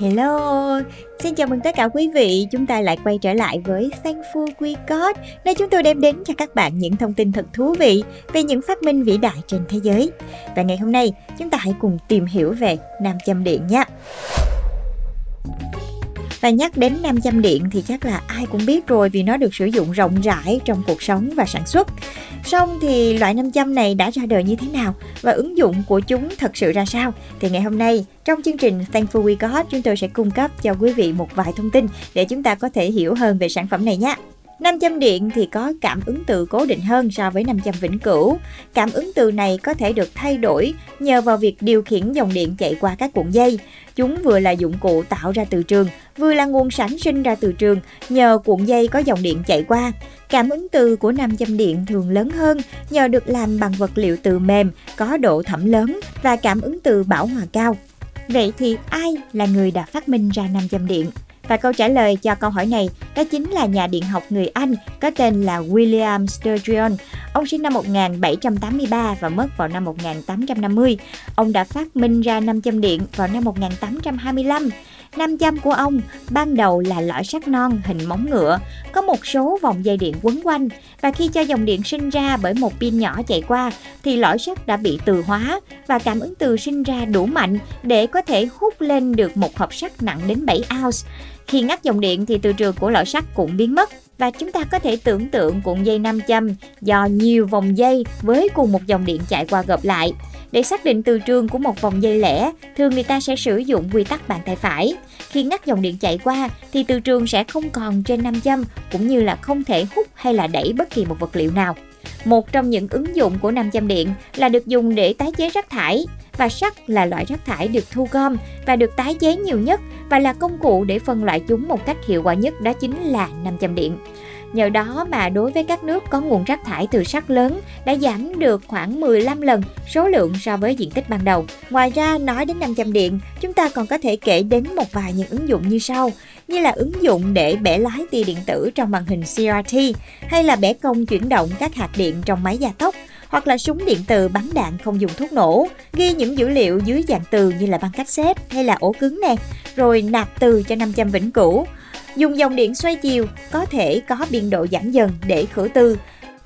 Hello, xin chào mừng tất cả quý vị. Chúng ta lại quay trở lại với Thankful We Got, nơi chúng tôi đem đến cho các bạn những thông tin thật thú vị về những phát minh vĩ đại trên thế giới. Và ngày hôm nay, chúng ta hãy cùng tìm hiểu về nam châm điện nhé. Và nhắc đến nam châm điện thì chắc là ai cũng biết rồi vì nó được sử dụng rộng rãi trong cuộc sống và sản xuất. Xong thì loại nam châm này đã ra đời như thế nào và ứng dụng của chúng thật sự ra sao? Thì ngày hôm nay, trong chương trình Thankful We Got, chúng tôi sẽ cung cấp cho quý vị một vài thông tin để chúng ta có thể hiểu hơn về sản phẩm này nhé. Nam châm điện thì có cảm ứng từ cố định hơn so với nam châm vĩnh cửu. Cảm ứng từ này có thể được thay đổi nhờ vào việc điều khiển dòng điện chạy qua các cuộn dây. Chúng vừa là dụng cụ tạo ra từ trường, vừa là nguồn sản sinh ra từ trường nhờ cuộn dây có dòng điện chạy qua. Cảm ứng từ của nam châm điện thường lớn hơn nhờ được làm bằng vật liệu từ mềm, có độ thẩm lớn và cảm ứng từ bảo hòa cao. Vậy thì ai là người đã phát minh ra nam châm điện? Và câu trả lời cho câu hỏi này, đó chính là nhà điện học người Anh có tên là William Sturgeon. Ông sinh năm 1783 và mất vào năm 1850. Ông đã phát minh ra nam châm điện vào năm 1825. Nam châm của ông ban đầu là lõi sắt non hình móng ngựa, có một số vòng dây điện quấn quanh và khi cho dòng điện sinh ra bởi một pin nhỏ chạy qua thì lõi sắt đã bị từ hóa và cảm ứng từ sinh ra đủ mạnh để có thể hút lên được một hộp sắt nặng đến 7 ounce. Khi ngắt dòng điện thì từ trường của lõi sắt cũng biến mất và chúng ta có thể tưởng tượng cuộn dây nam châm do nhiều vòng dây với cùng một dòng điện chạy qua gộp lại. Để xác định từ trường của một vòng dây lẻ, thường người ta sẽ sử dụng quy tắc bàn tay phải. Khi ngắt dòng điện chạy qua thì từ trường sẽ không còn trên nam châm cũng như là không thể hút hay là đẩy bất kỳ một vật liệu nào. Một trong những ứng dụng của nam châm điện là được dùng để tái chế rác thải và sắt là loại rác thải được thu gom và được tái chế nhiều nhất và là công cụ để phân loại chúng một cách hiệu quả nhất đó chính là nam châm điện. Nhờ đó mà đối với các nước có nguồn rác thải từ sắt lớn đã giảm được khoảng 15 lần số lượng so với diện tích ban đầu. Ngoài ra nói đến nam châm điện, chúng ta còn có thể kể đến một vài những ứng dụng như sau, như là ứng dụng để bẻ lái tia điện tử trong màn hình CRT hay là bẻ công chuyển động các hạt điện trong máy gia tốc hoặc là súng điện từ bắn đạn không dùng thuốc nổ, ghi những dữ liệu dưới dạng từ như là băng cassette hay là ổ cứng nè, rồi nạp từ cho 500 vĩnh cửu. Dùng dòng điện xoay chiều có thể có biên độ giảm dần để khử từ.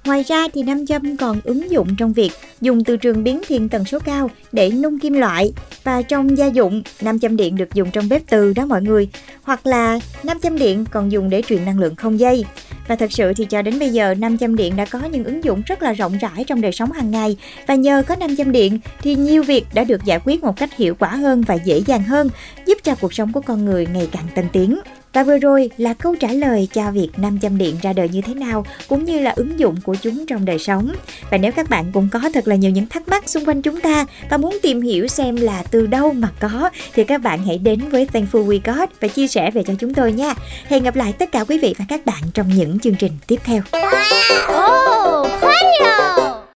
Ngoài ra thì nam châm còn ứng dụng trong việc dùng từ trường biến thiên tần số cao để nung kim loại và trong gia dụng nam châm điện được dùng trong bếp từ đó mọi người hoặc là nam châm điện còn dùng để truyền năng lượng không dây và thật sự thì cho đến bây giờ nam châm điện đã có những ứng dụng rất là rộng rãi trong đời sống hàng ngày và nhờ có nam châm điện thì nhiều việc đã được giải quyết một cách hiệu quả hơn và dễ dàng hơn, giúp cho cuộc sống của con người ngày càng tân tiến. Và vừa rồi là câu trả lời cho việc nam châm điện ra đời như thế nào, cũng như là ứng dụng của chúng trong đời sống. Và nếu các bạn cũng có thật là nhiều những thắc mắc xung quanh chúng ta và muốn tìm hiểu xem là từ đâu mà có, thì các bạn hãy đến với Thankful We Got và chia sẻ về cho chúng tôi nha. Hẹn gặp lại tất cả quý vị và các bạn trong những chương trình tiếp theo. Oh!